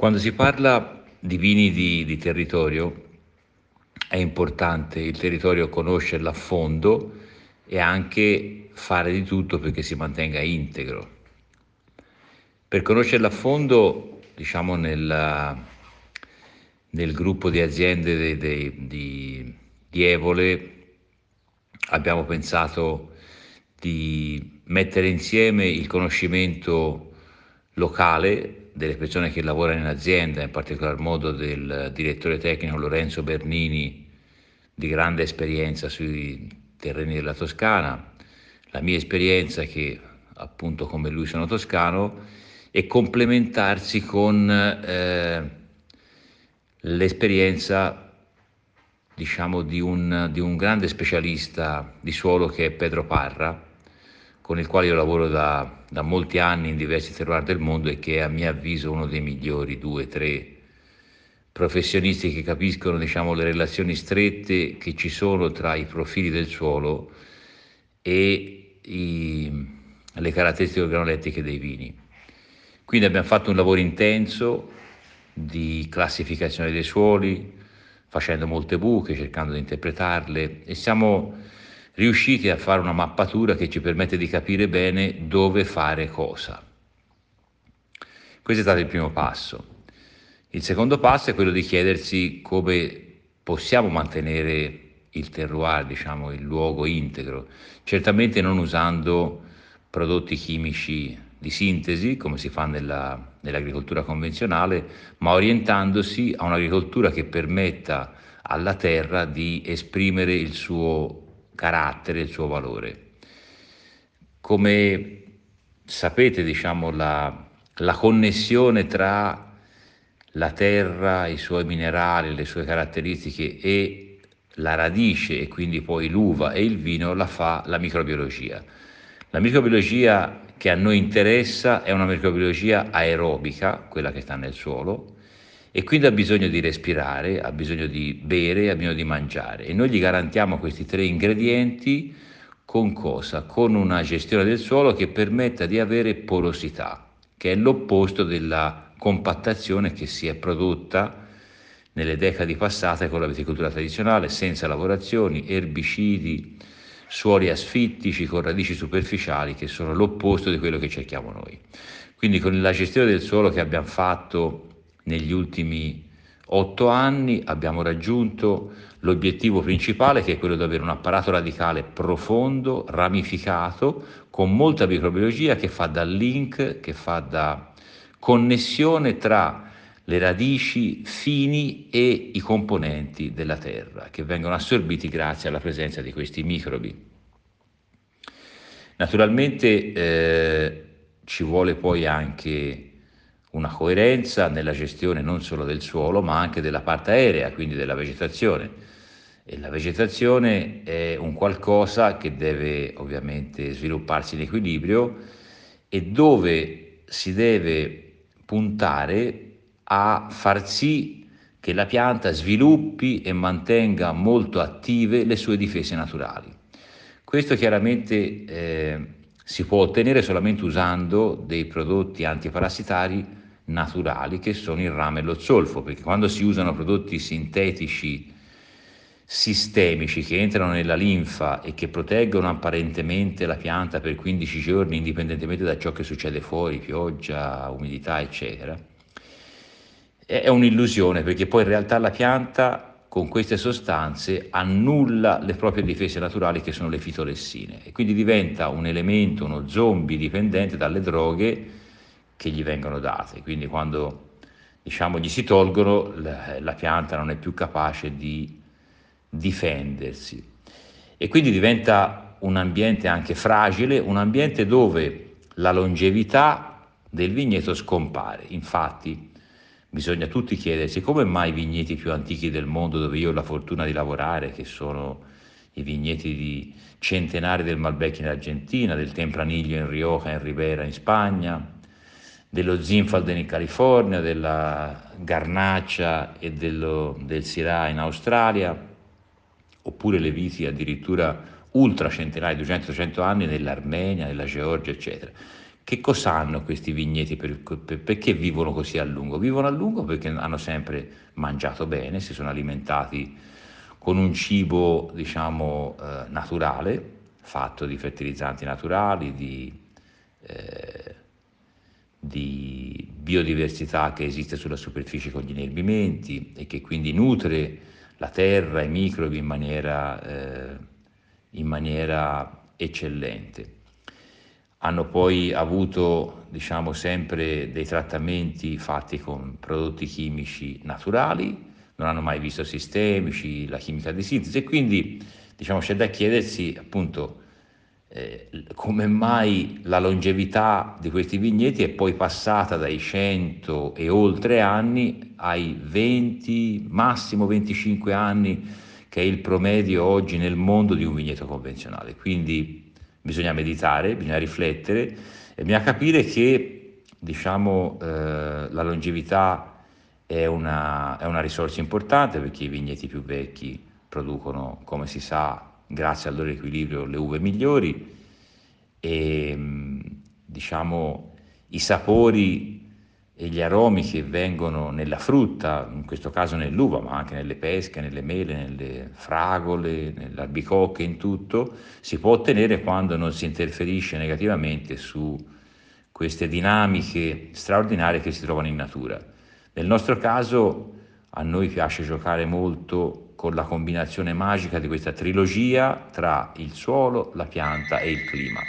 Quando si parla di vini di, di territorio è importante il territorio conoscerlo a fondo e anche fare di tutto perché si mantenga integro. Per conoscerlo a fondo, diciamo nel, nel gruppo di aziende de, de, di, di Evole abbiamo pensato di mettere insieme il conoscimento locale delle persone che lavorano in azienda, in particolar modo del direttore tecnico Lorenzo Bernini, di grande esperienza sui terreni della Toscana, la mia esperienza che appunto come lui sono toscano e complementarsi con eh, l'esperienza diciamo di un, di un grande specialista di suolo che è Pedro Parra, con il quale io lavoro da, da molti anni in diversi terroir del mondo e che è a mio avviso uno dei migliori due, tre professionisti che capiscono diciamo, le relazioni strette che ci sono tra i profili del suolo e i, le caratteristiche organolettiche dei vini. Quindi abbiamo fatto un lavoro intenso di classificazione dei suoli, facendo molte buche, cercando di interpretarle e siamo riusciti a fare una mappatura che ci permette di capire bene dove fare cosa. Questo è stato il primo passo. Il secondo passo è quello di chiedersi come possiamo mantenere il terroir, diciamo, il luogo integro, certamente non usando prodotti chimici di sintesi, come si fa nella, nell'agricoltura convenzionale, ma orientandosi a un'agricoltura che permetta alla terra di esprimere il suo carattere, il suo valore. Come sapete, diciamo, la, la connessione tra la terra, i suoi minerali, le sue caratteristiche e la radice e quindi poi l'uva e il vino la fa la microbiologia. La microbiologia che a noi interessa è una microbiologia aerobica, quella che sta nel suolo, e quindi ha bisogno di respirare, ha bisogno di bere, ha bisogno di mangiare e noi gli garantiamo questi tre ingredienti con cosa? Con una gestione del suolo che permetta di avere porosità, che è l'opposto della compattazione che si è prodotta nelle decadi passate con la viticoltura tradizionale, senza lavorazioni, erbicidi, suoli asfittici con radici superficiali che sono l'opposto di quello che cerchiamo noi. Quindi con la gestione del suolo che abbiamo fatto negli ultimi otto anni abbiamo raggiunto l'obiettivo principale che è quello di avere un apparato radicale profondo, ramificato, con molta microbiologia che fa da link, che fa da connessione tra le radici fini e i componenti della terra che vengono assorbiti grazie alla presenza di questi microbi. Naturalmente eh, ci vuole poi anche una coerenza nella gestione non solo del suolo ma anche della parte aerea, quindi della vegetazione. E la vegetazione è un qualcosa che deve ovviamente svilupparsi in equilibrio e dove si deve puntare a far sì che la pianta sviluppi e mantenga molto attive le sue difese naturali. Questo chiaramente eh, si può ottenere solamente usando dei prodotti antiparassitari naturali che sono il rame e lo zolfo, perché quando si usano prodotti sintetici sistemici che entrano nella linfa e che proteggono apparentemente la pianta per 15 giorni indipendentemente da ciò che succede fuori, pioggia, umidità, eccetera, è un'illusione perché poi in realtà la pianta con queste sostanze annulla le proprie difese naturali che sono le fitolessine e quindi diventa un elemento, uno zombie dipendente dalle droghe che gli vengono date, quindi quando diciamo, gli si tolgono la, la pianta non è più capace di difendersi e quindi diventa un ambiente anche fragile, un ambiente dove la longevità del vigneto scompare. Infatti bisogna tutti chiedersi come mai i vigneti più antichi del mondo dove io ho la fortuna di lavorare, che sono i vigneti di centenari del Malbec in Argentina, del Tempranillo in Rioja, in Ribera in Spagna, dello Zinfalden in California, della Garnaccia e dello, del Syrah in Australia, oppure le viti addirittura ultracentenari, 200-300 anni nell'Armenia, nella Georgia, eccetera. Che cosa hanno questi vigneti? Per, per, perché vivono così a lungo? Vivono a lungo perché hanno sempre mangiato bene, si sono alimentati con un cibo, diciamo, eh, naturale, fatto di fertilizzanti naturali, di, eh, di, biodiversità che esiste sulla superficie con gli inerbimenti e che quindi nutre la terra, i microbi in maniera, eh, in maniera eccellente. Hanno poi avuto diciamo, sempre dei trattamenti fatti con prodotti chimici naturali, non hanno mai visto sistemici, la chimica di sintesi e quindi diciamo, c'è da chiedersi appunto eh, come mai la longevità di questi vigneti è poi passata dai 100 e oltre anni ai 20, massimo 25 anni, che è il promedio oggi nel mondo di un vigneto convenzionale. Quindi bisogna meditare, bisogna riflettere e bisogna capire che diciamo, eh, la longevità è una, è una risorsa importante perché i vigneti più vecchi producono, come si sa, grazie al loro equilibrio, le uve migliori e diciamo i sapori e gli aromi che vengono nella frutta, in questo caso nell'uva, ma anche nelle pesche, nelle mele, nelle fragole, nell'albicocche, in tutto, si può ottenere quando non si interferisce negativamente su queste dinamiche straordinarie che si trovano in natura. Nel nostro caso a noi piace giocare molto con la combinazione magica di questa trilogia tra il suolo, la pianta e il clima.